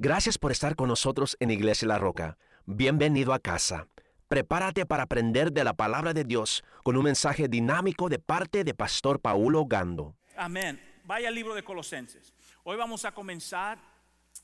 Gracias por estar con nosotros en Iglesia La Roca. Bienvenido a casa. Prepárate para aprender de la palabra de Dios con un mensaje dinámico de parte de Pastor Paulo Gando. Amén. Vaya al libro de Colosenses. Hoy vamos a comenzar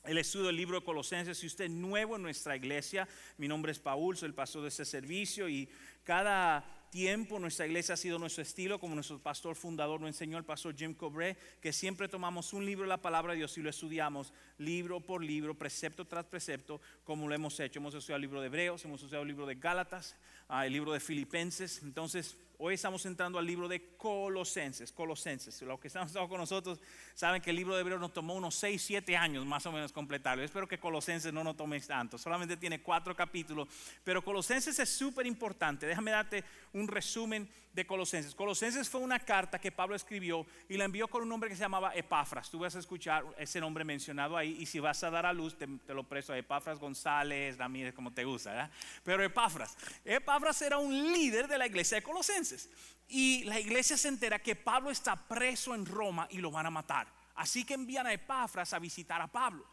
el estudio del libro de Colosenses. Si usted es nuevo en nuestra iglesia, mi nombre es Paul, soy el pastor de este servicio y cada tiempo nuestra iglesia ha sido nuestro estilo, como nuestro pastor fundador nos enseñó, el pastor Jim Cobre, que siempre tomamos un libro de la palabra de Dios y lo estudiamos libro por libro, precepto tras precepto, como lo hemos hecho. Hemos estudiado el libro de Hebreos, hemos estudiado el libro de Gálatas, ah, el libro de Filipenses. Entonces, Hoy estamos entrando al libro de Colosenses. Colosenses. Los que están con nosotros saben que el libro de Hebreo nos tomó unos 6, 7 años más o menos completarlo. espero que Colosenses no nos tome tanto. Solamente tiene cuatro capítulos. Pero Colosenses es súper importante. Déjame darte un resumen de Colosenses. Colosenses fue una carta que Pablo escribió y la envió con un nombre que se llamaba Epafras. Tú vas a escuchar ese nombre mencionado ahí. Y si vas a dar a luz, te, lo presto a Epafras González, Ramírez, como te gusta. Pero Epafras. Epafras era un líder de la iglesia de Colosenses. Y la iglesia se entera que Pablo está preso en Roma y lo van a matar. Así que envían a Epafras a visitar a Pablo.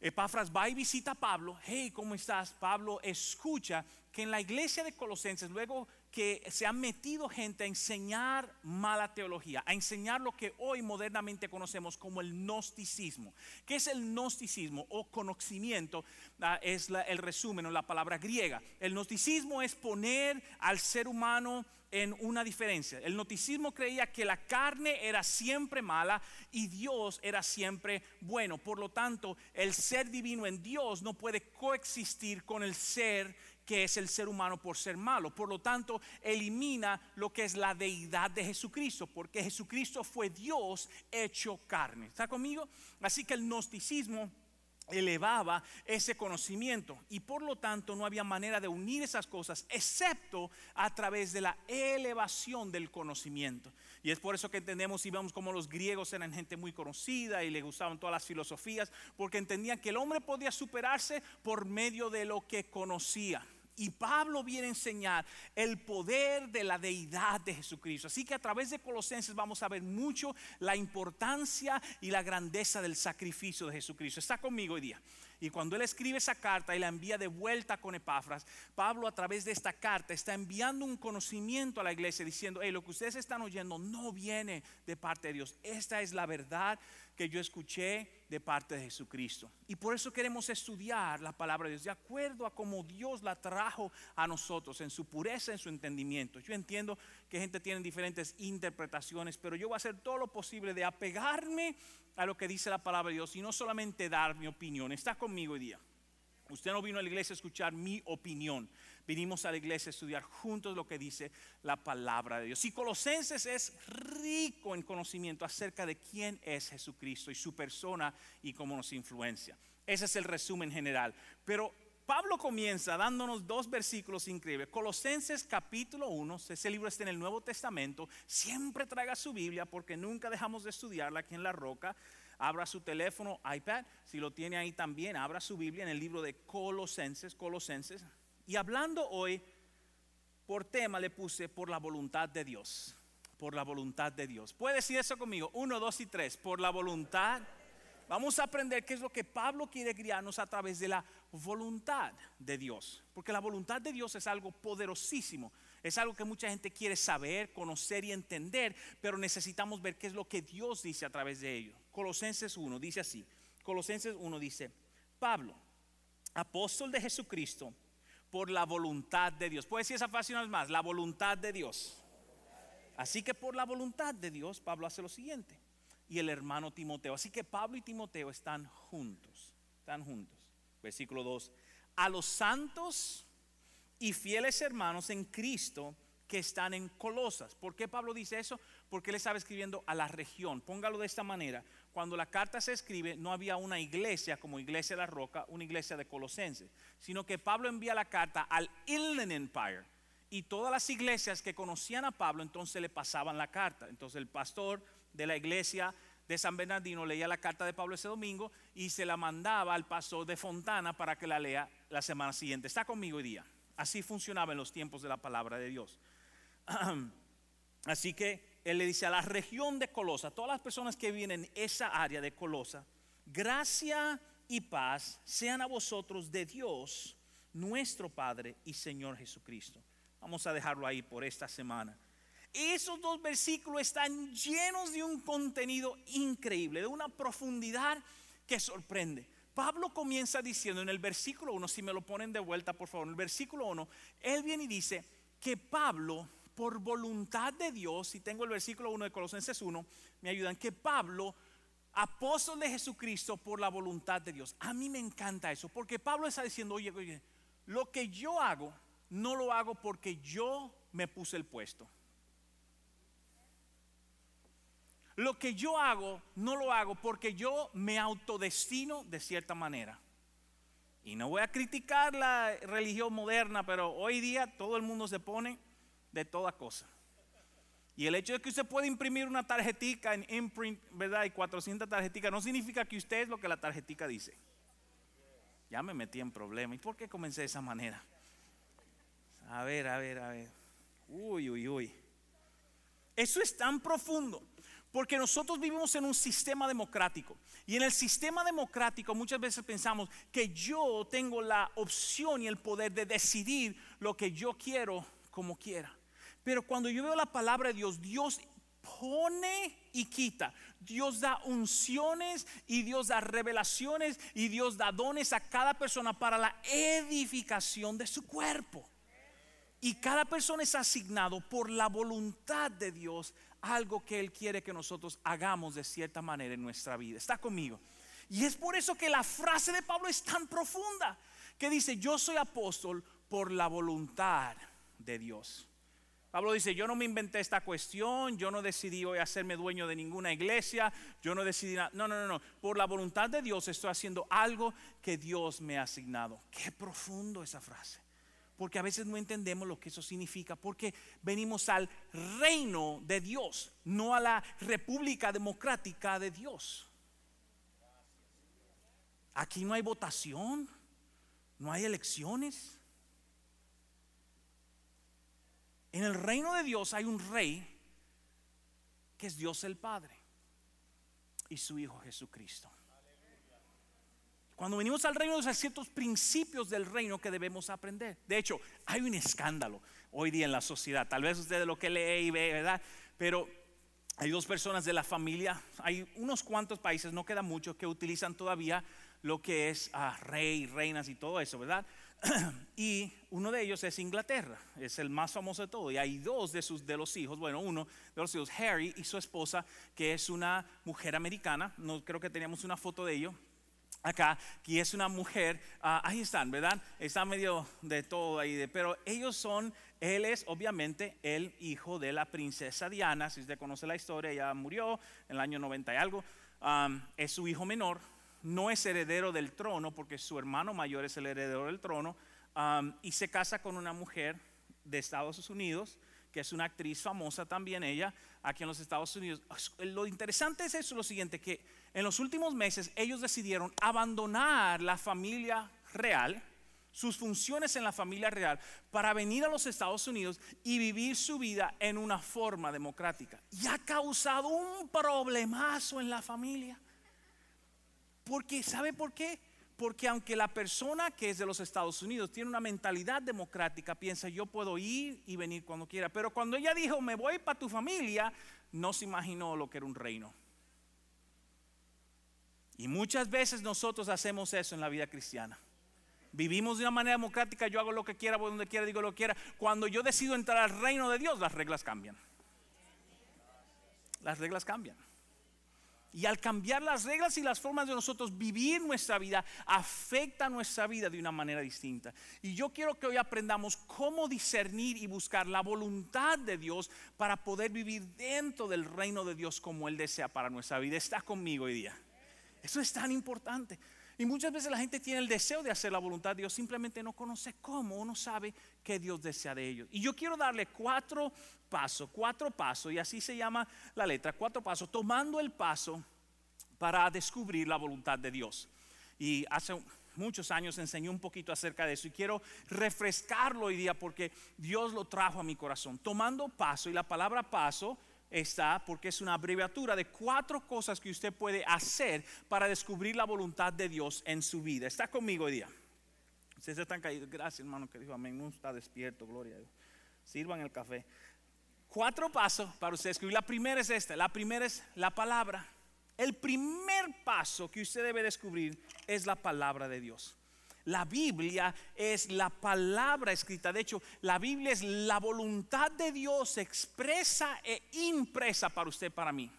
Epafras va y visita a Pablo. Hey, ¿cómo estás? Pablo escucha que en la iglesia de Colosenses, luego que se ha metido gente a enseñar mala teología, a enseñar lo que hoy modernamente conocemos como el gnosticismo. ¿Qué es el gnosticismo o conocimiento? Ah, es el resumen o la palabra griega. El gnosticismo es poner al ser humano en una diferencia. El gnosticismo creía que la carne era siempre mala y Dios era siempre bueno. Por lo tanto, el ser divino en Dios no puede coexistir con el ser que es el ser humano por ser malo. Por lo tanto, elimina lo que es la deidad de Jesucristo, porque Jesucristo fue Dios hecho carne. ¿Está conmigo? Así que el gnosticismo elevaba ese conocimiento y por lo tanto no había manera de unir esas cosas excepto a través de la elevación del conocimiento. Y es por eso que entendemos y vemos como los griegos eran gente muy conocida y le gustaban todas las filosofías, porque entendían que el hombre podía superarse por medio de lo que conocía. Y Pablo viene a enseñar el poder de la deidad de Jesucristo. Así que a través de Colosenses vamos a ver mucho la importancia y la grandeza del sacrificio de Jesucristo. Está conmigo hoy día. Y cuando él escribe esa carta y la envía de vuelta con Epafras, Pablo a través de esta carta está enviando un conocimiento a la iglesia diciendo, hey, lo que ustedes están oyendo no viene de parte de Dios. Esta es la verdad que yo escuché de parte de Jesucristo. Y por eso queremos estudiar la palabra de Dios de acuerdo a cómo Dios la trajo a nosotros, en su pureza, en su entendimiento. Yo entiendo que gente tiene diferentes interpretaciones, pero yo voy a hacer todo lo posible de apegarme a lo que dice la palabra de Dios y no solamente dar mi opinión. Está conmigo hoy día. Usted no vino a la iglesia a escuchar mi opinión. Vinimos a la iglesia a estudiar juntos lo que dice la palabra de Dios. Y Colosenses es rico en conocimiento acerca de quién es Jesucristo y su persona y cómo nos influencia. Ese es el resumen general. Pero Pablo comienza dándonos dos versículos increíbles. Colosenses capítulo 1, ese libro está en el Nuevo Testamento. Siempre traiga su Biblia porque nunca dejamos de estudiarla aquí en la roca. Abra su teléfono, iPad, si lo tiene ahí también, abra su Biblia en el libro de Colosenses, Colosenses. Y hablando hoy, por tema le puse por la voluntad de Dios. Por la voluntad de Dios. ¿Puede decir eso conmigo? Uno, dos y tres. Por la voluntad. Vamos a aprender qué es lo que Pablo quiere guiarnos a través de la voluntad de Dios. Porque la voluntad de Dios es algo poderosísimo. Es algo que mucha gente quiere saber, conocer y entender, pero necesitamos ver qué es lo que Dios dice a través de ello. Colosenses 1 dice así. Colosenses 1 dice, Pablo, apóstol de Jesucristo, por la voluntad de Dios. Puede decir esa frase una vez más, la voluntad de Dios. Así que por la voluntad de Dios, Pablo hace lo siguiente. Y el hermano Timoteo. Así que Pablo y Timoteo están juntos. Están juntos. Versículo 2. A los santos y fieles hermanos en Cristo que están en Colosas. ¿Por qué Pablo dice eso? Porque él estaba escribiendo a la región. Póngalo de esta manera. Cuando la carta se escribe, no había una iglesia como Iglesia de la Roca, una iglesia de Colosenses, sino que Pablo envía la carta al Inland Empire. Y todas las iglesias que conocían a Pablo entonces le pasaban la carta. Entonces el pastor de la iglesia de San Bernardino leía la carta de Pablo ese domingo y se la mandaba al pastor de Fontana para que la lea la semana siguiente. Está conmigo hoy día. Así funcionaba en los tiempos de la palabra de Dios. Así que él le dice a la región de Colosa, todas las personas que viven en esa área de Colosa, gracia y paz sean a vosotros de Dios, nuestro Padre y Señor Jesucristo. Vamos a dejarlo ahí por esta semana. Esos dos versículos están llenos de un contenido increíble, de una profundidad que sorprende. Pablo comienza diciendo en el versículo 1, si me lo ponen de vuelta por favor, en el versículo 1, él viene y dice que Pablo, por voluntad de Dios, si tengo el versículo 1 de Colosenses 1, me ayudan, que Pablo, apóstol de Jesucristo, por la voluntad de Dios. A mí me encanta eso, porque Pablo está diciendo, oye, oye, lo que yo hago, no lo hago porque yo me puse el puesto. Lo que yo hago, no lo hago porque yo me autodestino de cierta manera. Y no voy a criticar la religión moderna, pero hoy día todo el mundo se pone de toda cosa. Y el hecho de que usted puede imprimir una tarjetica en imprint, ¿verdad? Y 400 tarjeticas, no significa que usted es lo que la tarjetica dice. Ya me metí en problema. ¿Y por qué comencé de esa manera? A ver, a ver, a ver. Uy, uy, uy. Eso es tan profundo. Porque nosotros vivimos en un sistema democrático. Y en el sistema democrático muchas veces pensamos que yo tengo la opción y el poder de decidir lo que yo quiero como quiera. Pero cuando yo veo la palabra de Dios, Dios pone y quita. Dios da unciones y Dios da revelaciones y Dios da dones a cada persona para la edificación de su cuerpo. Y cada persona es asignado por la voluntad de Dios algo que Él quiere que nosotros hagamos de cierta manera en nuestra vida. Está conmigo. Y es por eso que la frase de Pablo es tan profunda, que dice, yo soy apóstol por la voluntad de Dios. Pablo dice, yo no me inventé esta cuestión, yo no decidí hoy hacerme dueño de ninguna iglesia, yo no decidí nada. No, no, no, no. Por la voluntad de Dios estoy haciendo algo que Dios me ha asignado. Qué profundo esa frase porque a veces no entendemos lo que eso significa, porque venimos al reino de Dios, no a la república democrática de Dios. Aquí no hay votación, no hay elecciones. En el reino de Dios hay un rey que es Dios el Padre y su Hijo Jesucristo. Cuando venimos al reino, hay ciertos principios del reino que debemos aprender. De hecho, hay un escándalo hoy día en la sociedad. Tal vez usted lo que lee y ve, ¿verdad? Pero hay dos personas de la familia, hay unos cuantos países, no queda mucho, que utilizan todavía lo que es ah, rey, reinas y todo eso, ¿verdad? y uno de ellos es Inglaterra, es el más famoso de todo. Y hay dos de, sus, de los hijos, bueno, uno de los hijos, Harry y su esposa, que es una mujer americana, no creo que teníamos una foto de ellos acá, que es una mujer, ah, ahí están, ¿verdad? Está medio de todo ahí, pero ellos son, él es obviamente el hijo de la princesa Diana, si usted conoce la historia, ella murió en el año 90 y algo, es su hijo menor, no es heredero del trono, porque su hermano mayor es el heredero del trono, y se casa con una mujer de Estados Unidos, que es una actriz famosa también ella, aquí en los Estados Unidos. Lo interesante es eso, lo siguiente, que en los últimos meses ellos decidieron abandonar la familia real, sus funciones en la familia real, para venir a los Estados Unidos y vivir su vida en una forma democrática. Y ha causado un problemazo en la familia. Porque, ¿sabe por qué? Porque aunque la persona que es de los Estados Unidos tiene una mentalidad democrática, piensa yo puedo ir y venir cuando quiera. Pero cuando ella dijo me voy para tu familia, no se imaginó lo que era un reino. Y muchas veces nosotros hacemos eso en la vida cristiana. Vivimos de una manera democrática, yo hago lo que quiera, voy donde quiera, digo lo que quiera. Cuando yo decido entrar al reino de Dios, las reglas cambian. Las reglas cambian. Y al cambiar las reglas y las formas de nosotros vivir nuestra vida, afecta nuestra vida de una manera distinta. Y yo quiero que hoy aprendamos cómo discernir y buscar la voluntad de Dios para poder vivir dentro del reino de Dios como Él desea para nuestra vida. Está conmigo hoy día. Eso es tan importante. Y muchas veces la gente tiene el deseo de hacer la voluntad de Dios, simplemente no conoce cómo o no sabe qué Dios desea de ellos. Y yo quiero darle cuatro pasos, cuatro pasos, y así se llama la letra, cuatro pasos, tomando el paso para descubrir la voluntad de Dios. Y hace muchos años enseñé un poquito acerca de eso y quiero refrescarlo hoy día porque Dios lo trajo a mi corazón. Tomando paso, y la palabra paso está porque es una abreviatura de cuatro cosas que usted puede hacer para descubrir la voluntad de Dios en su vida. ¿Está conmigo hoy día? Ustedes están caídos. Gracias, hermano, que dijo amén. No está despierto, gloria a Dios. Sirvan el café. Cuatro pasos para usted escribir. La primera es esta. La primera es la palabra. El primer paso que usted debe descubrir es la palabra de Dios. La Biblia es la palabra escrita. De hecho, la Biblia es la voluntad de Dios expresa e impresa para usted, para mí.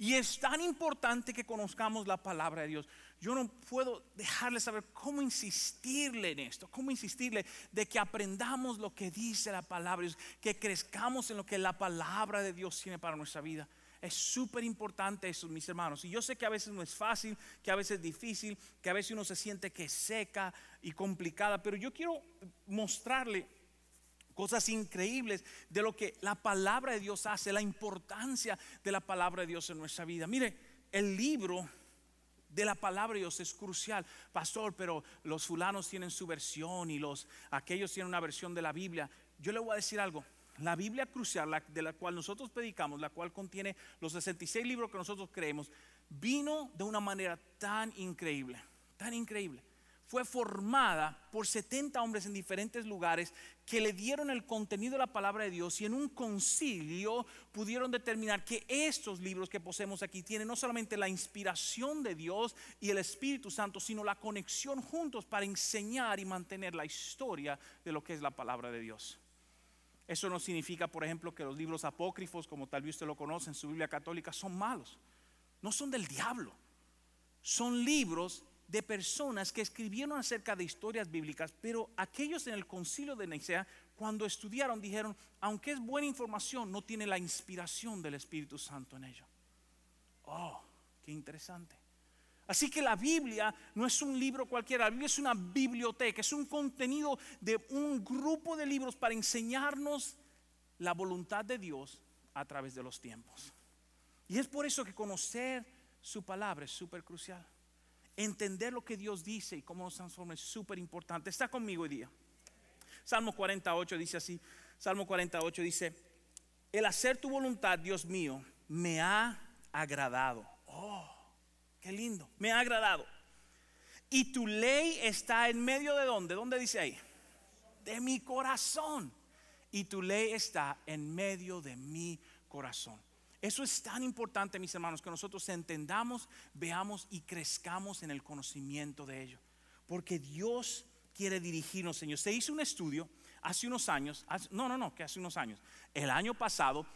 Y es tan importante que conozcamos la palabra de Dios. Yo no puedo dejarle saber cómo insistirle en esto, cómo insistirle de que aprendamos lo que dice la palabra de Dios, que crezcamos en lo que la palabra de Dios tiene para nuestra vida. Es súper importante eso, mis hermanos. Y yo sé que a veces no es fácil, que a veces es difícil, que a veces uno se siente que es seca y complicada, pero yo quiero mostrarle cosas increíbles de lo que la palabra de Dios hace, la importancia de la palabra de Dios en nuestra vida. Mire, el libro de la palabra de Dios es crucial. Pastor, pero los fulanos tienen su versión y los aquellos tienen una versión de la Biblia. Yo le voy a decir algo. La Biblia crucial, de la cual nosotros predicamos, la cual contiene los 66 libros que nosotros creemos, vino de una manera tan increíble, tan increíble. Fue formada por 70 hombres en diferentes lugares que le dieron el contenido de la palabra de Dios y en un concilio pudieron determinar que estos libros que poseemos aquí tienen no solamente la inspiración de Dios y el Espíritu Santo, sino la conexión juntos para enseñar y mantener la historia de lo que es la palabra de Dios. Eso no significa, por ejemplo, que los libros apócrifos, como tal vez usted lo conoce en su Biblia católica, son malos. No son del diablo. Son libros de personas que escribieron acerca de historias bíblicas, pero aquellos en el concilio de Nicea, cuando estudiaron, dijeron, aunque es buena información, no tiene la inspiración del Espíritu Santo en ello. Oh, qué interesante. Así que la Biblia no es un libro cualquiera, la Biblia es una biblioteca, es un contenido de un grupo de libros para enseñarnos la voluntad de Dios a través de los tiempos. Y es por eso que conocer su palabra es súper crucial. Entender lo que Dios dice y cómo nos transforma es súper importante. Está conmigo hoy día. Salmo 48 dice así, Salmo 48 dice, el hacer tu voluntad, Dios mío, me ha agradado. Oh, Qué lindo, me ha agradado. Y tu ley está en medio de dónde? ¿Dónde dice ahí? De mi corazón. Y tu ley está en medio de mi corazón. Eso es tan importante, mis hermanos, que nosotros entendamos, veamos y crezcamos en el conocimiento de ello. Porque Dios quiere dirigirnos, Señor. Se hizo un estudio hace unos años, no, no, no, que hace unos años, el año pasado,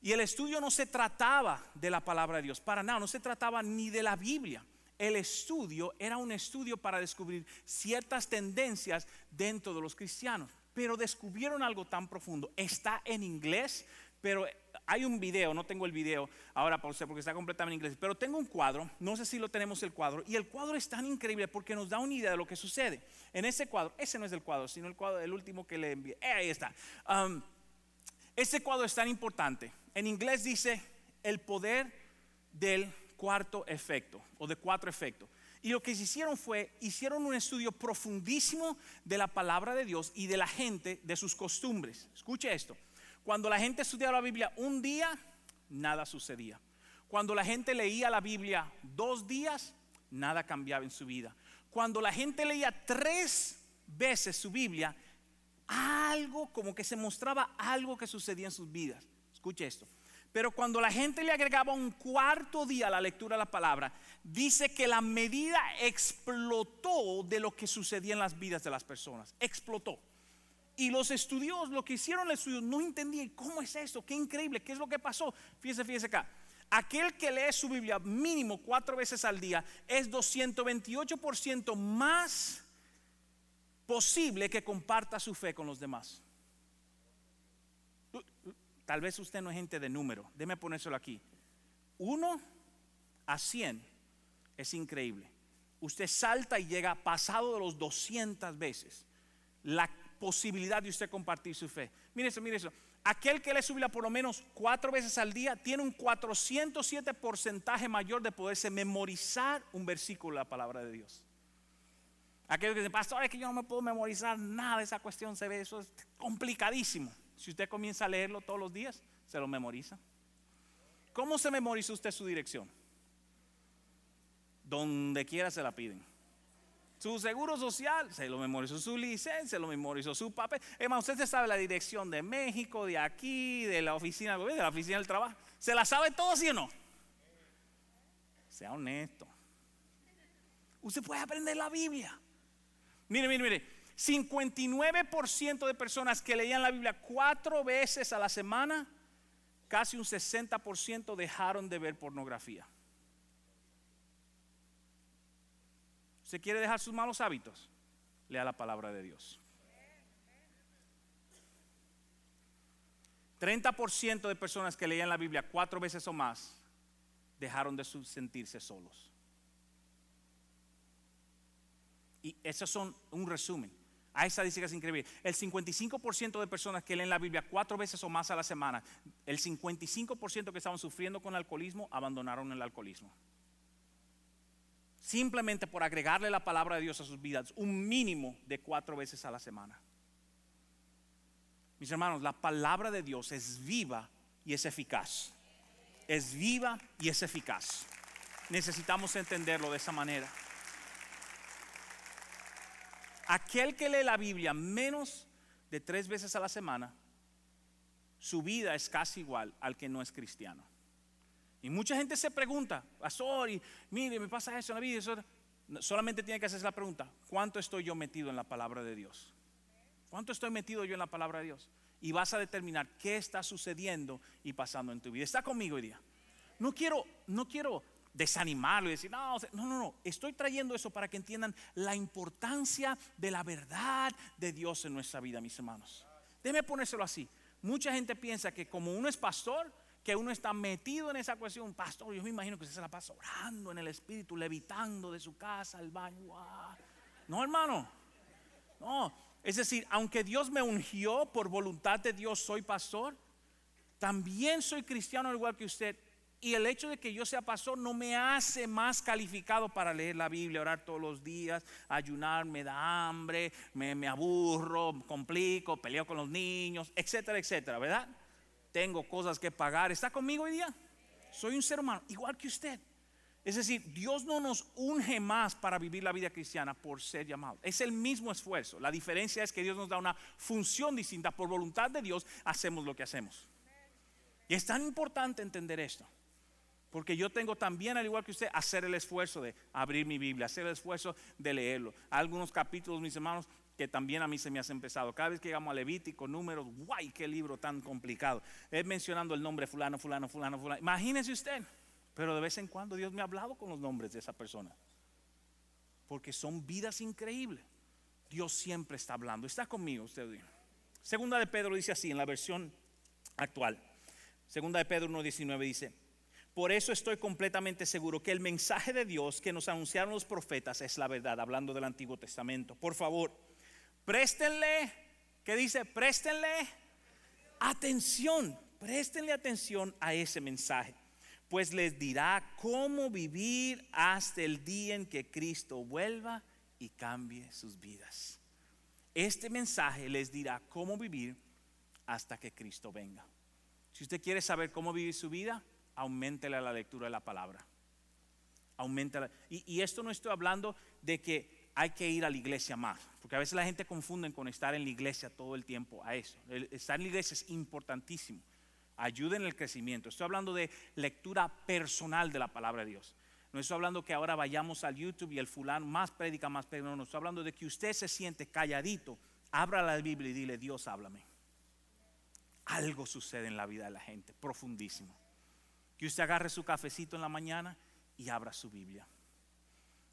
y el estudio no se trataba de la palabra de Dios, para nada, no se trataba ni de la Biblia. El estudio era un estudio para descubrir ciertas tendencias dentro de los cristianos, pero descubrieron algo tan profundo. Está en inglés, pero hay un video, no tengo el video ahora por porque está completamente en inglés, pero tengo un cuadro, no sé si lo tenemos el cuadro, y el cuadro es tan increíble porque nos da una idea de lo que sucede. En ese cuadro, ese no es el cuadro, sino el cuadro del último que le envié. Eh, ahí está. Um, ese cuadro es tan importante. En inglés dice el poder del cuarto efecto o de cuatro efectos. Y lo que hicieron fue, hicieron un estudio profundísimo de la palabra de Dios y de la gente, de sus costumbres. Escuche esto. Cuando la gente estudiaba la Biblia un día, nada sucedía. Cuando la gente leía la Biblia dos días, nada cambiaba en su vida. Cuando la gente leía tres veces su Biblia, algo como que se mostraba algo que sucedía en sus vidas. Escuche esto. Pero cuando la gente le agregaba un cuarto día a la lectura de la palabra, dice que la medida explotó de lo que sucedía en las vidas de las personas. Explotó. Y los estudios, lo que hicieron el estudio, no entendían cómo es esto, qué increíble, qué es lo que pasó. Fíjese, fíjese acá. Aquel que lee su Biblia mínimo cuatro veces al día es 228% más posible que comparta su fe con los demás. Tal vez usted no es gente de número, déme ponérselo aquí. Uno a 100 es increíble. Usted salta y llega pasado de los 200 veces la posibilidad de usted compartir su fe. Mire eso, mire eso. Aquel que le subirá por lo menos cuatro veces al día tiene un 407 porcentaje mayor de poderse memorizar un versículo de la palabra de Dios. Aquellos que dicen, pastor, es que yo no me puedo memorizar nada de esa cuestión, se ve, eso es complicadísimo. Si usted comienza a leerlo todos los días, se lo memoriza. ¿Cómo se memoriza usted su dirección? Donde quiera se la piden. Su seguro social, se lo memorizó su licencia, se lo memorizó su papel. Es usted se sabe la dirección de México, de aquí, de la oficina de la oficina del trabajo. ¿Se la sabe todo, sí o no? Sea honesto. Usted puede aprender la Biblia. Mire, mire, mire. 59% de personas que leían la Biblia cuatro veces a la semana, casi un 60% dejaron de ver pornografía. ¿Se quiere dejar sus malos hábitos? Lea la palabra de Dios. 30% de personas que leían la Biblia cuatro veces o más dejaron de sentirse solos. Y esos son un resumen. Hay estadísticas increíbles. El 55% de personas que leen la Biblia cuatro veces o más a la semana, el 55% que estaban sufriendo con alcoholismo, abandonaron el alcoholismo simplemente por agregarle la palabra de Dios a sus vidas, un mínimo de cuatro veces a la semana. Mis hermanos, la palabra de Dios es viva y es eficaz. Es viva y es eficaz. Necesitamos entenderlo de esa manera. Aquel que lee la Biblia menos de tres veces a la semana, su vida es casi igual al que no es cristiano. Y mucha gente se pregunta, pastor, y mire, me pasa eso en la vida. Eso, solamente tiene que hacerse la pregunta, ¿cuánto estoy yo metido en la palabra de Dios? ¿Cuánto estoy metido yo en la palabra de Dios? Y vas a determinar qué está sucediendo y pasando en tu vida. ¿Está conmigo hoy día? No quiero, no quiero desanimarlo y decir, no, no, no, no, estoy trayendo eso para que entiendan la importancia de la verdad de Dios en nuestra vida, mis hermanos. Déjeme ponérselo así. Mucha gente piensa que como uno es pastor, que uno está metido en esa cuestión, pastor, yo me imagino que usted se la pasa orando en el espíritu, levitando de su casa al baño. No, hermano. No, es decir, aunque Dios me ungió por voluntad de Dios, soy pastor, también soy cristiano al igual que usted. Y el hecho de que yo sea pastor no me hace más calificado para leer la Biblia, orar todos los días, ayunar, me da hambre, me, me aburro, complico, peleo con los niños, etcétera, etcétera, ¿verdad? tengo cosas que pagar. ¿Está conmigo hoy día? Soy un ser humano, igual que usted. Es decir, Dios no nos unge más para vivir la vida cristiana por ser llamado. Es el mismo esfuerzo. La diferencia es que Dios nos da una función distinta. Por voluntad de Dios hacemos lo que hacemos. Y es tan importante entender esto. Porque yo tengo también, al igual que usted, hacer el esfuerzo de abrir mi Biblia, hacer el esfuerzo de leerlo. Algunos capítulos, mis hermanos, que también a mí se me hace empezado. Cada vez que llegamos a Levítico, números, guay, qué libro tan complicado. Es mencionando el nombre fulano, fulano, fulano, fulano. Imagínese usted, pero de vez en cuando Dios me ha hablado con los nombres de esa persona. Porque son vidas increíbles. Dios siempre está hablando. Está conmigo usted. Segunda de Pedro dice así en la versión actual. Segunda de Pedro 1.19 dice, por eso estoy completamente seguro que el mensaje de Dios que nos anunciaron los profetas es la verdad, hablando del Antiguo Testamento. Por favor, Préstenle, ¿qué dice? Préstenle atención, préstenle atención a ese mensaje, pues les dirá cómo vivir hasta el día en que Cristo vuelva y cambie sus vidas. Este mensaje les dirá cómo vivir hasta que Cristo venga. Si usted quiere saber cómo vivir su vida, aumentele la lectura de la palabra. Y esto no estoy hablando de que hay que ir a la iglesia más, porque a veces la gente confunde con estar en la iglesia todo el tiempo a eso. estar en la iglesia es importantísimo, ayuda en el crecimiento. Estoy hablando de lectura personal de la palabra de Dios. No estoy hablando que ahora vayamos al YouTube y el fulano más predica, más predica. No, no, estoy hablando de que usted se siente calladito, abra la Biblia y dile, Dios, háblame. Algo sucede en la vida de la gente, profundísimo. Que usted agarre su cafecito en la mañana y abra su Biblia.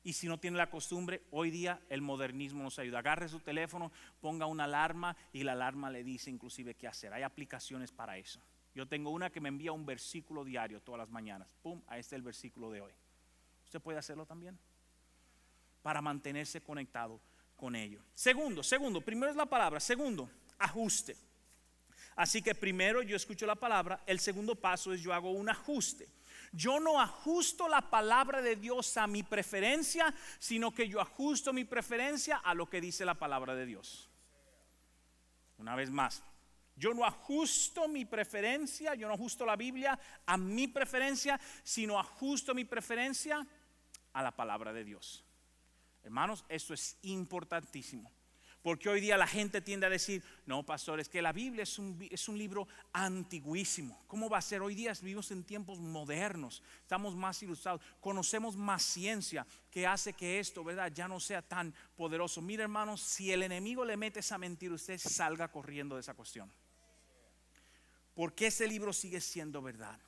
Y si no tiene la costumbre, hoy día el modernismo nos ayuda. Agarre su teléfono, ponga una alarma y la alarma le dice inclusive qué hacer. Hay aplicaciones para eso. Yo tengo una que me envía un versículo diario todas las mañanas. Pum, ahí está el versículo de hoy. ¿Usted puede hacerlo también? Para mantenerse conectado con ello. Segundo, segundo, primero es la palabra. Segundo, ajuste. Así que primero yo escucho la palabra, el segundo paso es yo hago un ajuste yo no ajusto la palabra de Dios a mi preferencia, sino que yo ajusto mi preferencia a lo que dice la palabra de Dios. Una vez más, Yo no ajusto mi preferencia, yo no ajusto la Biblia a mi preferencia, sino ajusto mi preferencia a la palabra de Dios. Hermanos, esto es importantísimo. Porque hoy día la gente tiende a decir, no, pastor, es que la Biblia es un, es un, libro antiguísimo. ¿Cómo va a ser? Hoy día vivimos en tiempos modernos, estamos más ilustrados, conocemos más ciencia que hace que esto, ¿verdad?, ya no sea tan poderoso. Mira, hermanos, si el enemigo le mete esa mentira, usted salga corriendo de esa cuestión. Porque ese libro sigue siendo verdad.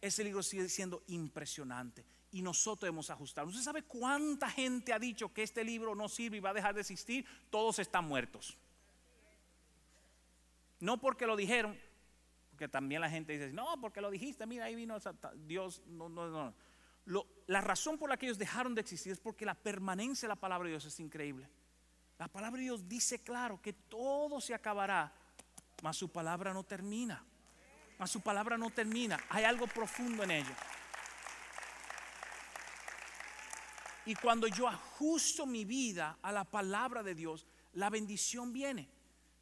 Ese libro sigue siendo impresionante y nosotros hemos ajustado. ¿Usted sabe cuánta gente ha dicho que este libro no sirve y va a dejar de existir? Todos están muertos. No porque lo dijeron, porque también la gente dice, no, porque lo dijiste, mira, ahí vino Dios. No, no, no. la razón por la que ellos dejaron de existir es porque la permanencia de la palabra de Dios es increíble. La palabra de Dios dice claro que todo se acabará, mas su palabra no termina. Mas su palabra no termina. Hay algo profundo en ella. Y cuando yo ajusto mi vida a la palabra de Dios, la bendición viene.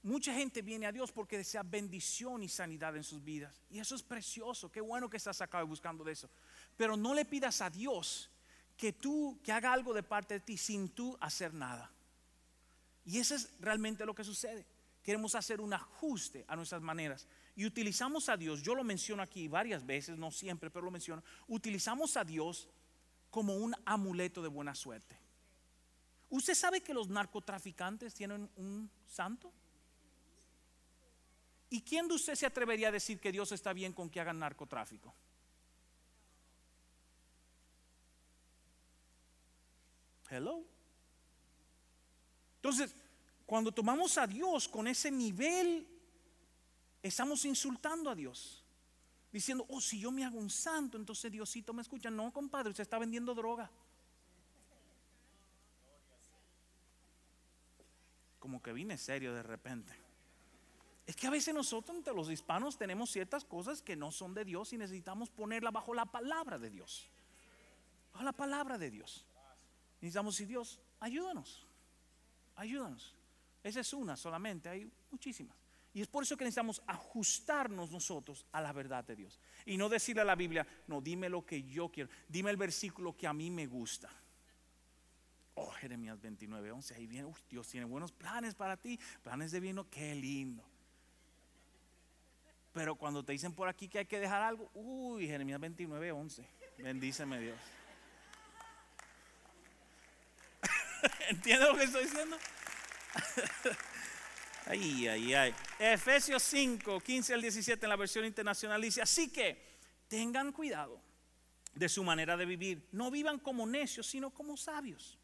Mucha gente viene a Dios porque desea bendición y sanidad en sus vidas. Y eso es precioso. Qué bueno que estás acá buscando de eso. Pero no le pidas a Dios que tú, que haga algo de parte de ti sin tú hacer nada. Y eso es realmente lo que sucede. Queremos hacer un ajuste a nuestras maneras. Y utilizamos a Dios, yo lo menciono aquí varias veces, no siempre, pero lo menciono. Utilizamos a Dios como un amuleto de buena suerte. ¿Usted sabe que los narcotraficantes tienen un santo? ¿Y quién de usted se atrevería a decir que Dios está bien con que hagan narcotráfico? Hello. Entonces, cuando tomamos a Dios con ese nivel, estamos insultando a Dios diciendo, oh, si yo me hago un santo, entonces Diosito me escucha. No, compadre, usted está vendiendo droga. Como que vine serio de repente. Es que a veces nosotros, entre los hispanos, tenemos ciertas cosas que no son de Dios y necesitamos ponerla bajo la palabra de Dios. Bajo la palabra de Dios. Necesitamos decir, Dios, ayúdanos. Ayúdanos. Esa es una solamente, hay muchísimas. Y es por eso que necesitamos ajustarnos nosotros a la verdad de Dios. Y no decirle a la Biblia, no, dime lo que yo quiero. Dime el versículo que a mí me gusta. Oh, Jeremías 29, 11. Ahí viene, Dios tiene buenos planes para ti. Planes de vino, qué lindo. Pero cuando te dicen por aquí que hay que dejar algo, uy, Jeremías 29, 11. Bendíceme Dios. ¿Entiendes lo que estoy diciendo? Ay, ay, ay. Efesios 5, 15 al 17 en la versión internacional dice, así que tengan cuidado de su manera de vivir. No vivan como necios, sino como sabios,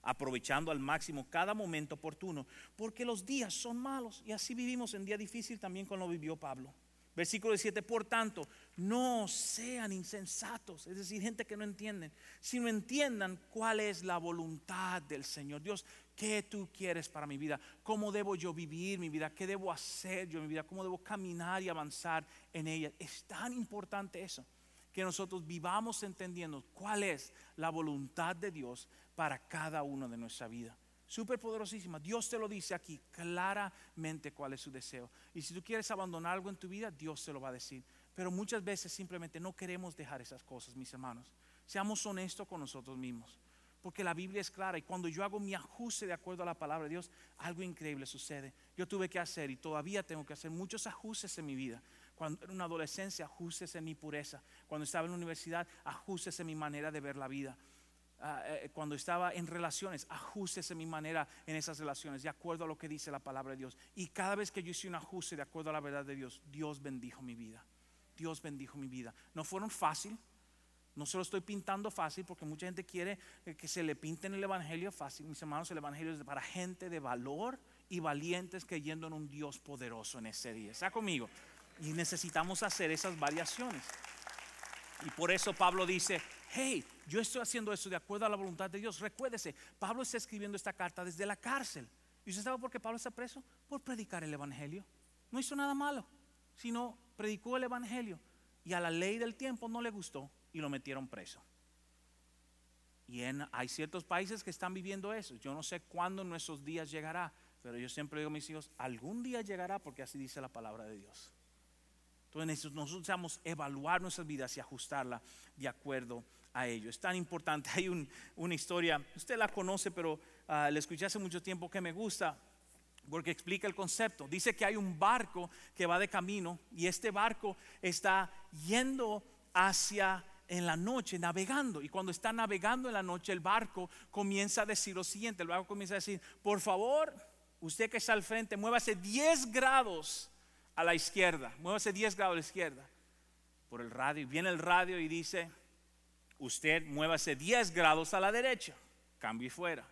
aprovechando al máximo cada momento oportuno, porque los días son malos y así vivimos en día difícil también como vivió Pablo. Versículo 17, por tanto, no sean insensatos, es decir, gente que no entienden, sino entiendan cuál es la voluntad del Señor. Dios, ¿qué tú quieres para mi vida? ¿Cómo debo yo vivir mi vida? ¿Qué debo hacer yo en mi vida? ¿Cómo debo caminar y avanzar en ella? Es tan importante eso, que nosotros vivamos entendiendo cuál es la voluntad de Dios para cada uno de nuestra vida súper poderosísima. Dios te lo dice aquí claramente cuál es su deseo. Y si tú quieres abandonar algo en tu vida, Dios te lo va a decir. Pero muchas veces simplemente no queremos dejar esas cosas, mis hermanos. Seamos honestos con nosotros mismos. Porque la Biblia es clara y cuando yo hago mi ajuste de acuerdo a la palabra de Dios, algo increíble sucede. Yo tuve que hacer y todavía tengo que hacer muchos ajustes en mi vida. Cuando era una adolescencia, ajustes en mi pureza. Cuando estaba en la universidad, ajustes en mi manera de ver la vida. Ah, eh, cuando estaba en relaciones, ajustes en mi manera en esas relaciones, de acuerdo a lo que dice la palabra de Dios. Y cada vez que yo hice un ajuste de acuerdo a la verdad de Dios, Dios bendijo mi vida. Dios bendijo mi vida. No fueron fácil, no se lo estoy pintando fácil porque mucha gente quiere eh, que se le pinte en el Evangelio fácil. Mis hermanos, el Evangelio es para gente de valor y valientes creyendo en un Dios poderoso en ese día. Está conmigo. Y necesitamos hacer esas variaciones. Y por eso Pablo dice, hey, yo estoy haciendo eso de acuerdo a la voluntad de Dios. Recuérdese, Pablo está escribiendo esta carta desde la cárcel. ¿Y usted sabe por qué Pablo está preso? Por predicar el Evangelio. No hizo nada malo, sino predicó el Evangelio. Y a la ley del tiempo no le gustó y lo metieron preso. Y hay ciertos países que están viviendo eso. Yo no sé cuándo en nuestros días llegará, Pero yo siempre digo a mis hijos, algún día llegará porque así dice la palabra de Dios. Entonces nosotros necesitamos evaluar nuestras vidas y ajustarla de acuerdo a ello. Es tan importante. Hay una historia, usted la conoce, pero uh, la escuché hace mucho tiempo que me gusta porque explica el concepto. Dice que hay un barco que va de camino y este barco está yendo hacia en la noche, navegando. Y cuando está navegando en la noche, el barco comienza a decir lo siguiente. El barco comienza a decir, por favor, usted que está al frente, muévase 10 grados a la izquierda. Muévase 10 grados a la izquierda. Por el radio. Viene el radio y dice, usted muévase 10 grados a la derecha. Cambio y fuera.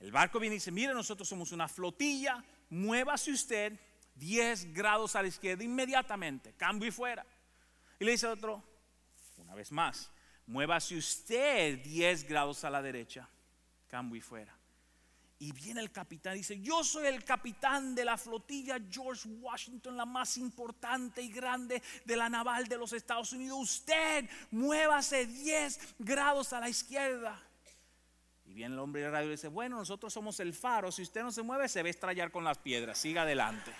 El barco viene y dice, mire, nosotros somos una flotilla, muévase usted 10 grados a la izquierda inmediatamente, cambio y fuera. Y le dice al otro, una vez más, muévase usted 10 grados a la derecha, cambio y fuera. Y viene el capitán y dice, yo soy el capitán de la flotilla George Washington, la más importante y grande de la naval de los Estados Unidos. Usted muévase 10 grados a la izquierda. Y viene el hombre de radio y dice, bueno, nosotros somos el faro, si usted no se mueve se ve estrellar con las piedras, siga adelante.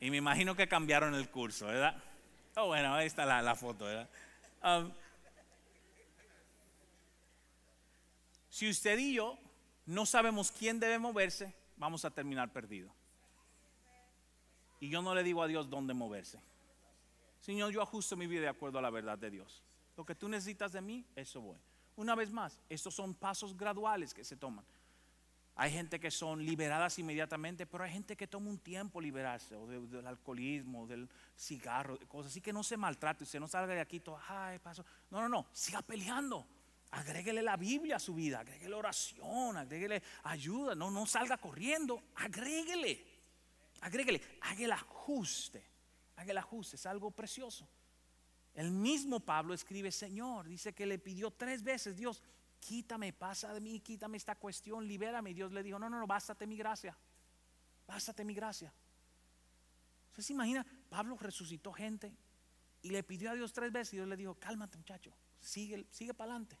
Y me imagino que cambiaron el curso, ¿verdad? Oh, bueno, ahí está la, foto, ¿verdad? Um, si usted y yo no sabemos quién debe moverse, vamos a terminar perdido. Y yo no le digo a Dios dónde moverse. Señor, yo ajusto mi vida de acuerdo a la verdad de Dios. Lo que tú necesitas de mí, eso voy. Una vez más, estos son pasos graduales que se toman. Hay gente que son liberadas inmediatamente, pero hay gente que toma un tiempo liberarse, o del alcoholismo, del cigarro, de cosas así que no se maltrate, usted no salga de aquí todo, ay, paso. No, no, no, siga peleando. Agréguele la Biblia a su vida, agréguele oración, agréguele ayuda, no, no salga corriendo, agréguele, agréguele, haga el ajuste haga el ajuste, es algo precioso. El mismo Pablo escribe, Señor, dice que le pidió tres veces, Dios, quítame, pasa de mí, quítame esta cuestión, libérame. Y Dios le dijo, no, no, no, bástate mi gracia, bástate mi gracia. ¿Usted se imagina? Pablo resucitó gente y le pidió a Dios tres veces y Dios le dijo, cálmate muchacho, sigue, sigue para adelante.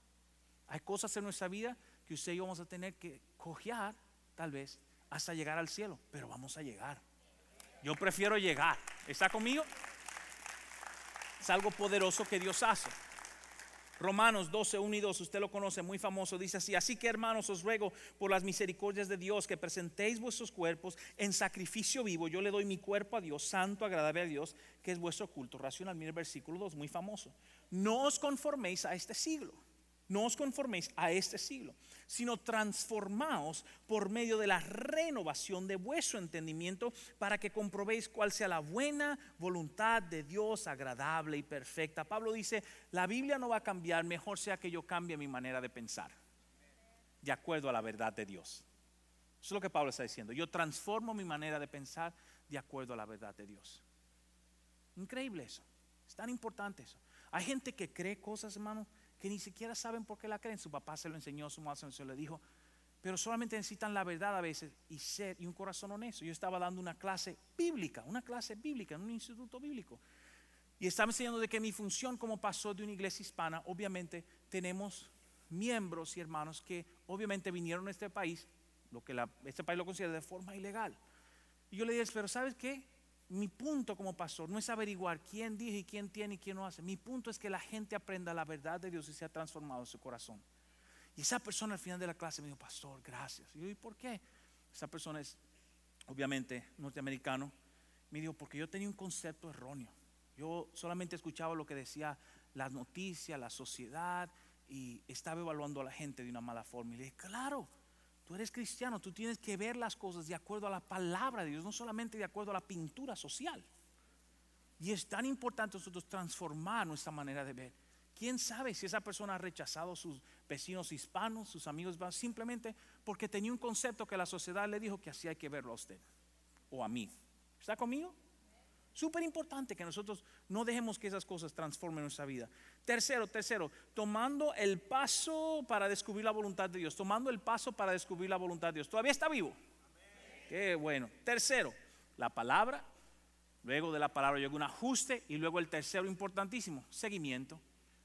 Hay cosas en nuestra vida que usted y yo vamos a tener que cojear, tal vez, hasta llegar al cielo, pero vamos a llegar. Yo prefiero llegar. ¿Está conmigo? Es algo poderoso que Dios hace. Romanos 12, 1 y 2, usted lo conoce, muy famoso, dice así, así que hermanos os ruego por las misericordias de Dios que presentéis vuestros cuerpos en sacrificio vivo, yo le doy mi cuerpo a Dios, santo, agradable a Dios, que es vuestro culto racional. Mire el versículo 2, muy famoso. No os conforméis a este siglo no os conforméis a este siglo, sino transformaos por medio de la renovación de vuestro entendimiento para que comprobéis cuál sea la buena voluntad de Dios, agradable y perfecta. Pablo dice, la Biblia no va a cambiar, mejor sea que yo cambie mi manera de pensar, de acuerdo a la verdad de Dios. Eso es lo que Pablo está diciendo. Yo transformo mi manera de pensar de acuerdo a la verdad de Dios. Increíble eso. Es tan importante eso. Hay gente que cree cosas, hermano, que ni siquiera saben por qué la creen. Su papá se lo enseñó, su mamá se lo dijo, pero solamente necesitan la verdad a veces y ser y un corazón honesto. Yo estaba dando una clase bíblica, una clase bíblica en un instituto bíblico. Y estaba enseñando de que mi función como pastor de una iglesia hispana, obviamente tenemos miembros y hermanos que obviamente vinieron a este país, lo que este país lo considera de forma ilegal. Y yo le dije, pero ¿sabes qué? Mi punto como pastor no es averiguar quién dice y quién tiene y quién no hace. Mi punto es que la gente aprenda la verdad de Dios y sea transformado en su corazón. Y esa persona al final de la clase me dijo, pastor, gracias. Y yo, ¿y por qué? Esa persona es obviamente norteamericano. Me dijo, porque yo tenía un concepto erróneo. Yo solamente escuchaba lo que decía las noticias, la sociedad y estaba evaluando a la gente de una mala forma. Y le dije, claro, Tú eres cristiano, tú tienes que ver las cosas de acuerdo a la palabra de Dios, no solamente de acuerdo a la pintura social. Y es tan importante nosotros transformar nuestra manera de ver. ¿Quién sabe si esa persona ha rechazado a sus vecinos hispanos, sus amigos simplemente porque tenía un concepto que la sociedad le dijo que así hay que verlo a usted o a mí? ¿Está conmigo? Súper importante que nosotros no dejemos que esas cosas transformen nuestra vida. Tercero, tercero, tomando el paso para descubrir la voluntad de Dios. Tomando el paso para descubrir la voluntad de Dios. ¿Todavía está vivo? Qué bueno. Tercero, la palabra. Luego de la palabra llega un ajuste. Y luego el tercero importantísimo, seguimiento.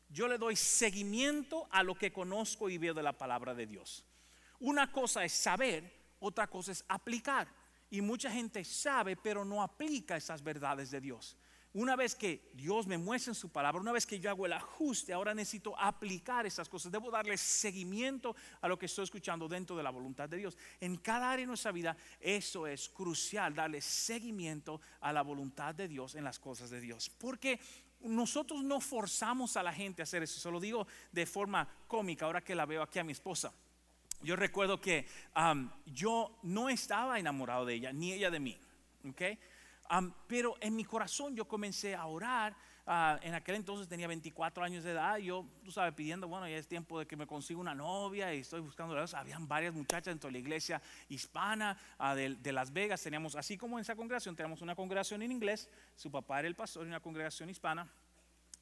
yo le doy seguimiento a lo que conozco y veo de la palabra de Dios. Una cosa es saber, otra cosa es aplicar. Y mucha gente sabe, pero no aplica esas verdades de Dios. Una vez que Dios me muestra en su palabra, una vez que yo hago el ajuste, ahora necesito aplicar esas cosas. Debo darle seguimiento a lo que estoy escuchando dentro de la voluntad de Dios. En cada área de nuestra vida, eso es crucial, darle seguimiento a la voluntad de Dios en las cosas de Dios. Porque nosotros no forzamos a la gente a hacer eso. Se lo digo de forma cómica ahora que la veo aquí a mi esposa. Yo recuerdo que yo no estaba enamorado de ella, ni ella de mí. ¿okay? pero en mi corazón yo comencé a orar. Ah, en aquel entonces tenía 24 años de edad. Yo, tú sabes, pidiendo, bueno, ya es tiempo de que me consiga una novia y estoy buscando. Habían varias muchachas dentro de la iglesia hispana ah, de, de, Las Vegas. Teníamos, así como en esa congregación, teníamos una congregación en inglés. Su papá era el pastor y una congregación hispana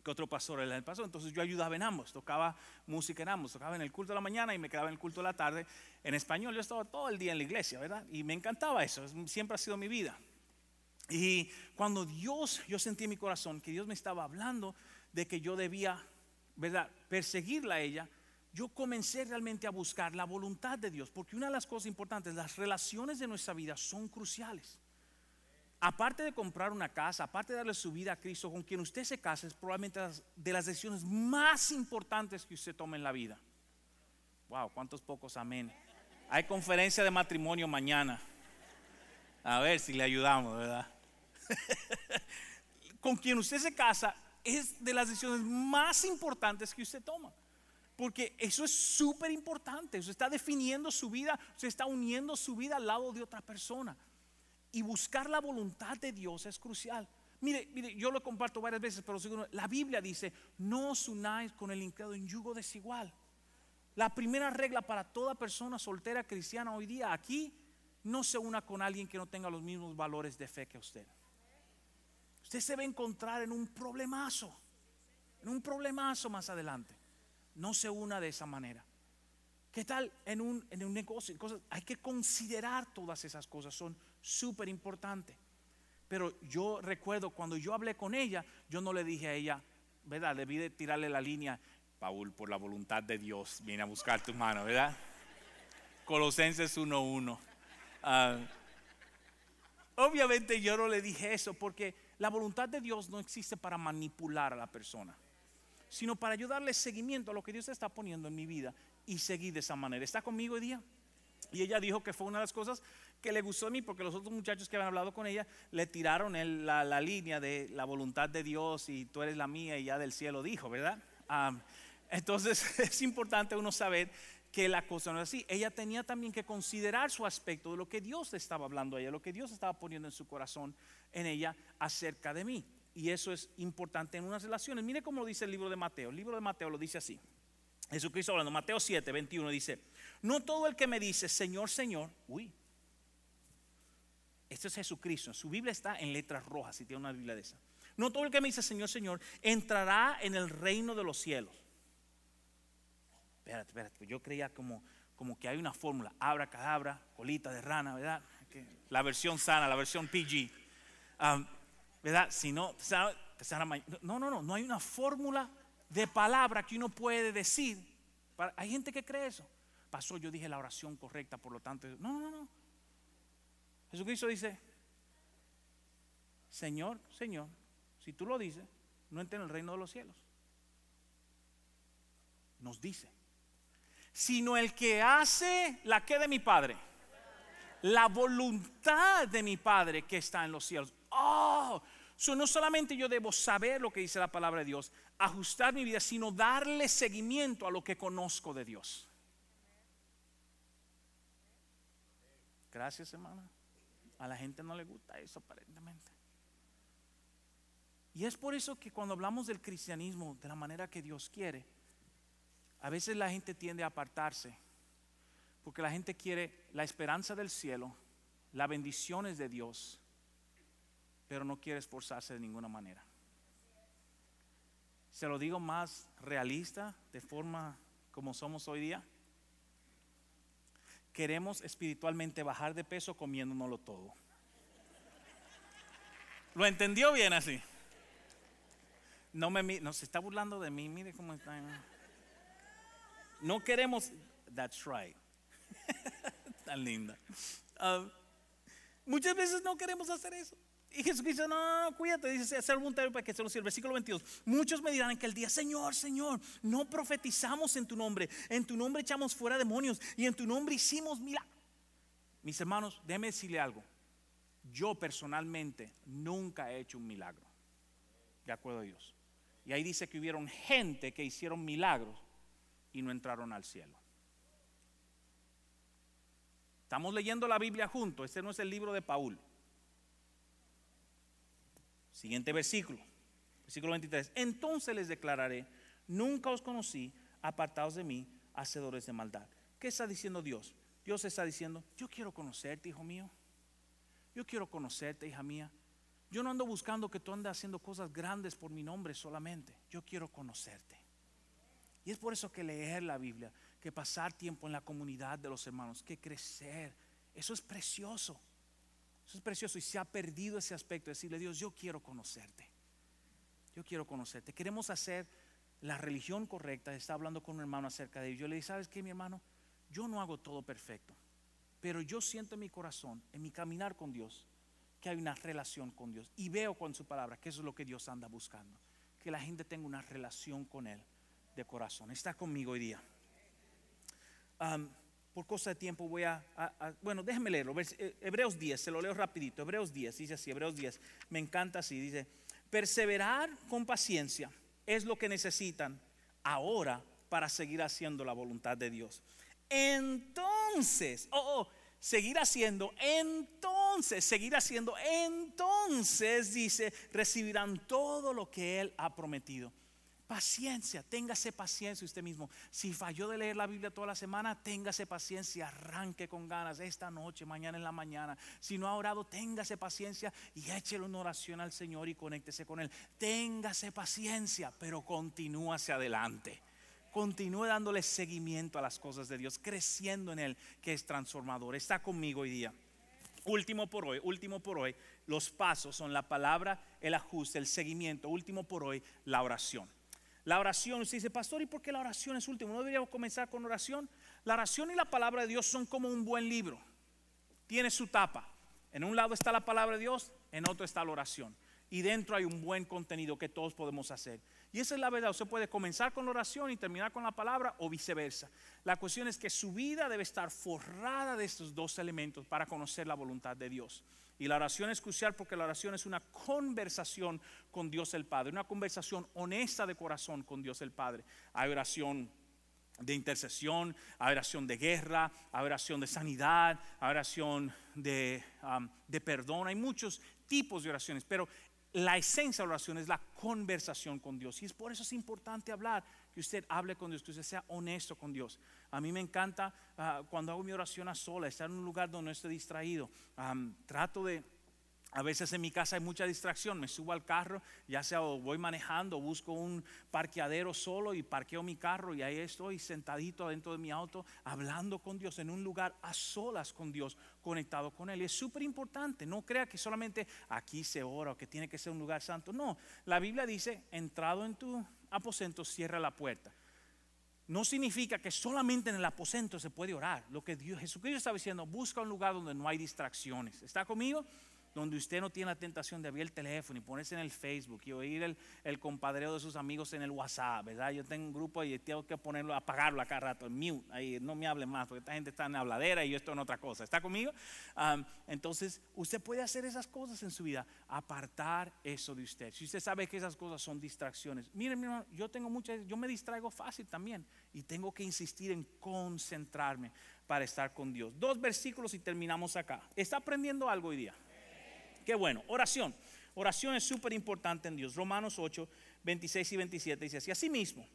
que otro pastor era el pastor. Entonces yo ayudaba en ambos, tocaba música en ambos, tocaba en el culto de la mañana y me quedaba en el culto de la tarde. En español yo estaba todo el día en la iglesia, ¿verdad? Y me encantaba eso, siempre ha sido mi vida. Y cuando Dios, yo sentí en mi corazón que Dios me estaba hablando de que yo debía, ¿verdad?, perseguirla a ella, yo comencé realmente a buscar la voluntad de Dios, porque una de las cosas importantes, las relaciones de nuestra vida son cruciales. Aparte de comprar una casa, aparte de darle su vida a Cristo, con quien usted se casa, es probablemente de las decisiones más importantes que usted tome en la vida. Wow, cuántos pocos amén. Hay conferencia de matrimonio mañana. A ver si le ayudamos, ¿verdad? con quien usted se casa es de las decisiones más importantes que usted toma. Porque eso es súper importante. Usted está definiendo su vida, usted está uniendo su vida al lado de otra persona. Y buscar la voluntad de Dios es crucial. Mire, mire, yo lo comparto varias veces, pero la Biblia dice, no os unáis con el incrédulo en yugo desigual. La primera regla para toda persona soltera cristiana hoy día aquí, no se una con alguien que no tenga los mismos valores de fe que usted usted se va a encontrar en un problemazo, en un problemazo más adelante. No se una de esa manera. ¿Qué tal en un, en un negocio? Hay que considerar todas esas cosas, son súper importantes. Pero yo recuerdo cuando yo hablé con ella, yo no le dije a ella, ¿verdad? Debí de tirarle la línea, Paul, por la voluntad de Dios, viene a buscar tu mano, ¿verdad? Colosenses 1.1. Ah, obviamente yo no le dije eso porque la voluntad de Dios no existe para manipular a la persona, sino para ayudarle seguimiento a lo que Dios está poniendo en mi vida y seguir de esa manera. ¿Está conmigo hoy día? Y ella dijo que fue una de las cosas que le gustó a mí, porque los otros muchachos que habían hablado con ella le tiraron la, línea de la voluntad de Dios y tú eres la mía y ya del cielo dijo, ¿verdad? entonces es importante uno saber que la cosa no es así. Ella tenía también que considerar su aspecto de lo que Dios estaba hablando a ella, lo que Dios estaba poniendo en su corazón en ella acerca de mí. Y eso es importante en unas relaciones. Mire cómo lo dice el libro de Mateo. El libro de Mateo lo dice así. Jesucristo hablando, Mateo 7, 21 dice, no todo el que me dice, Señor, Señor, uy, esto es Jesucristo. Su Biblia está en letras rojas, si tiene una Biblia de esa. No todo el que me dice, Señor, Señor, entrará en el reino de los cielos espérate, espérate, yo creía como, como que hay una fórmula, abra cadabra, colita de rana, ¿verdad? La versión sana, la versión PG. ¿Verdad? Si no, no, no, no, no hay una fórmula de palabra que uno puede decir. Hay gente que cree eso. Pasó, yo dije la oración correcta, por lo tanto, no, no, no. Jesucristo dice, Señor, Señor, si tú lo dices, no entre en el reino de los cielos. Nos dice sino el que hace la que de mi Padre. La voluntad de mi Padre que está en los cielos. Oh, no solamente yo debo saber lo que dice la palabra de Dios, ajustar mi vida, sino darle seguimiento a lo que conozco de Dios. Gracias, hermana. A la gente no le gusta eso aparentemente. Y es por eso que cuando hablamos del cristianismo de la manera que Dios quiere, a veces la gente tiende a apartarse porque la gente quiere la esperanza del cielo, las bendiciones de Dios, pero no quiere esforzarse de ninguna manera. Se lo digo más realista, de forma como somos hoy día. Queremos espiritualmente bajar de peso comiéndonoslo todo. ¿Lo entendió bien así? No me se está burlando de mí, mire cómo está. No queremos, that's right. Tan linda. Ah, muchas veces no queremos hacer eso. Y dice, no, no, cuídate, dice, ser voluntario para que se lo sirva. Versículo 22. Muchos me dirán en que el día, Señor, Señor, no profetizamos en tu nombre, en tu nombre echamos fuera demonios y en tu nombre hicimos milagros. Mis hermanos, déjeme decirle algo. Yo personalmente nunca he hecho un milagro. De acuerdo a Dios. Y ahí dice que hubieron gente que hicieron milagros y no entraron al cielo. Estamos leyendo la Biblia juntos. Este no es el libro de Paul. Siguiente versículo. Versículo 23. Entonces les declararé, nunca os conocí, apartados de mí, hacedores de maldad. ¿Qué está diciendo Dios? Dios está diciendo, yo quiero conocerte, hijo mío. Yo quiero conocerte, hija mía. Yo no ando buscando que tú andes haciendo cosas grandes por mi nombre solamente. Yo quiero conocerte. Y es por eso que leer la Biblia, que pasar tiempo en la comunidad de los hermanos, que crecer, eso es precioso. Eso es precioso y se ha perdido ese aspecto de decirle, Dios, yo quiero conocerte. Yo quiero conocerte. Queremos hacer la religión correcta. Está hablando con un hermano acerca de ello. Yo le dije, ¿sabes qué, mi hermano? Yo no hago todo perfecto, pero yo siento en mi corazón, en mi caminar con Dios, que hay una relación con Dios. Y veo con su palabra que eso es lo que Dios anda buscando. Que la gente tenga una relación con Él de corazón. Está conmigo hoy día. Por cosa de tiempo voy a, bueno, déjeme leerlo. Eh, Hebreos 10, se lo leo rapidito. Hebreos 10, dice así, Hebreos 10. Me encanta así, dice, perseverar con paciencia es lo que necesitan ahora para seguir haciendo la voluntad de Dios entonces, oh, oh, seguir haciendo, entonces, seguir haciendo, entonces, dice, recibirán todo lo que Él ha prometido. Paciencia, téngase paciencia usted mismo. Si falló de leer la Biblia toda la semana, téngase paciencia, arranque con ganas esta noche, mañana en la mañana. Si no ha orado, téngase paciencia y échele una oración al Señor y conéctese con Él. Téngase paciencia, pero continúe hacia adelante continúe dándole seguimiento a las cosas de Dios, creciendo en Él, que es transformador. Está conmigo hoy día. Último por hoy, último por hoy, los pasos son la palabra, el ajuste, el seguimiento. Último por hoy, la oración. La oración, usted dice, pastor, ¿y por qué la oración es último? ¿No deberíamos comenzar con oración? La oración y la palabra de Dios son como un buen libro. Tiene su tapa. En un lado está la palabra de Dios, en otro está la oración. Y dentro hay un buen contenido que todos podemos hacer. Y esa es la verdad. Usted puede comenzar con la oración y terminar con la palabra o viceversa. La cuestión es que su vida debe estar forrada de estos dos elementos para conocer la voluntad de Dios. Y la oración es crucial porque la oración es una conversación con Dios el Padre, una conversación honesta de corazón con Dios el Padre. Hay oración de intercesión, hay oración de guerra, hay oración de sanidad, hay oración de, de perdón, hay muchos tipos de oraciones, pero la esencia de la oración es la conversación con Dios. Y es por eso es importante hablar, que usted hable con Dios, que usted sea honesto con Dios. A mí me encanta ah, cuando hago mi oración a sola, estar en un lugar donde no estoy distraído. trato de a veces en mi casa hay mucha distracción, me subo al carro, ya sea voy manejando, busco un parqueadero solo y parqueo mi carro y ahí estoy sentadito dentro de mi auto hablando con Dios en un lugar a solas con Dios, conectado con Él. Y es súper importante, no crea que solamente aquí se ora o que tiene que ser un lugar santo. No, la Biblia dice, entrado en tu aposento, cierra la puerta. No significa que solamente en el aposento se puede orar. Lo que Dios, Jesucristo estaba diciendo, busca un lugar donde no hay distracciones. ¿Está conmigo? Donde usted no tiene la tentación de abrir el teléfono y ponerse en el Facebook y oír el, el compadreo de sus amigos en el WhatsApp, ¿verdad? Yo tengo un grupo y tengo que ponerlo, apagarlo acá rato, en mute, ahí no me hable más, porque esta gente está en habladera y yo estoy en otra cosa. ¿Está conmigo? entonces, usted puede hacer esas cosas en su vida, apartar eso de usted. Si usted sabe que esas cosas son distracciones, miren, mi hermano, yo tengo muchas, yo me distraigo fácil también y tengo que insistir en concentrarme para estar con Dios. Dos versículos y terminamos acá. ¿Está aprendiendo algo hoy día? Bueno. Oración. Oración es súper importante en Dios. Romanos 8, 26 y 27 dice así. Asimismo,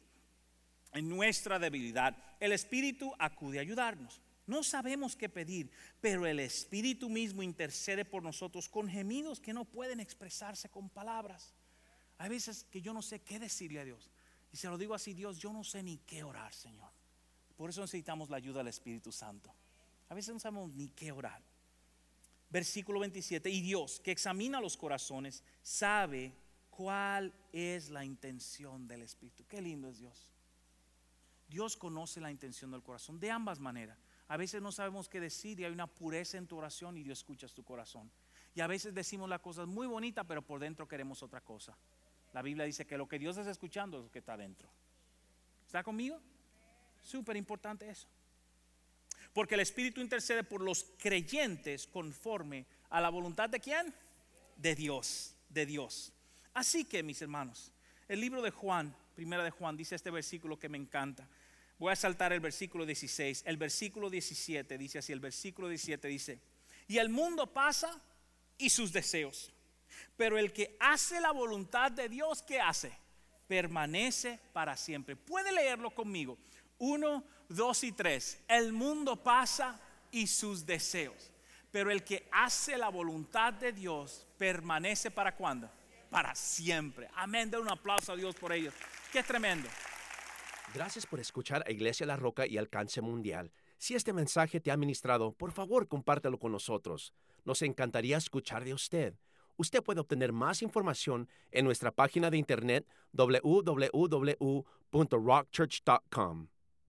en nuestra debilidad, el Espíritu acude a ayudarnos. No sabemos qué pedir, pero el Espíritu mismo intercede por nosotros con gemidos que no pueden expresarse con palabras. Hay veces que yo no sé qué decirle a Dios. Y se lo digo así, Dios, yo no sé ni qué orar, Señor. Por eso necesitamos la ayuda del Espíritu Santo. A veces no sabemos ni qué orar versículo 27, y Dios que examina los corazones sabe ¿Cuál es la intención del Espíritu? Qué lindo es Dios. Dios conoce la intención del corazón de ambas maneras. A veces no sabemos qué decir y hay una pureza en tu oración y Dios escucha tu corazón. Y a veces decimos las cosas muy bonitas, pero por dentro queremos otra cosa. La Biblia dice que lo que Dios está escuchando es lo que está dentro. ¿Está conmigo? Súper importante eso. Porque el Espíritu intercede por los creyentes conforme a la voluntad de quién? De Dios, de Dios. Así que, mis hermanos, el libro de Juan, primera de Juan, dice este versículo que me encanta. Voy a saltar el versículo 16. El versículo 17 dice así, el versículo 17 dice, y el mundo pasa y sus deseos. Pero el que hace la voluntad de Dios, ¿qué hace? Permanece para siempre. Puede leerlo conmigo. Uno, dos y tres. El mundo pasa y sus deseos. Pero el que hace la voluntad de Dios permanece para cuándo? para siempre. Amén. Den un aplauso a Dios por ellos. Qué tremendo. Gracias por escuchar a Iglesia La Roca y Alcance Mundial. Si este mensaje te ha ministrado, por favor compártelo con nosotros. Nos encantaría escuchar de usted. Usted puede obtener más información en nuestra página de internet www.rockchurch.com.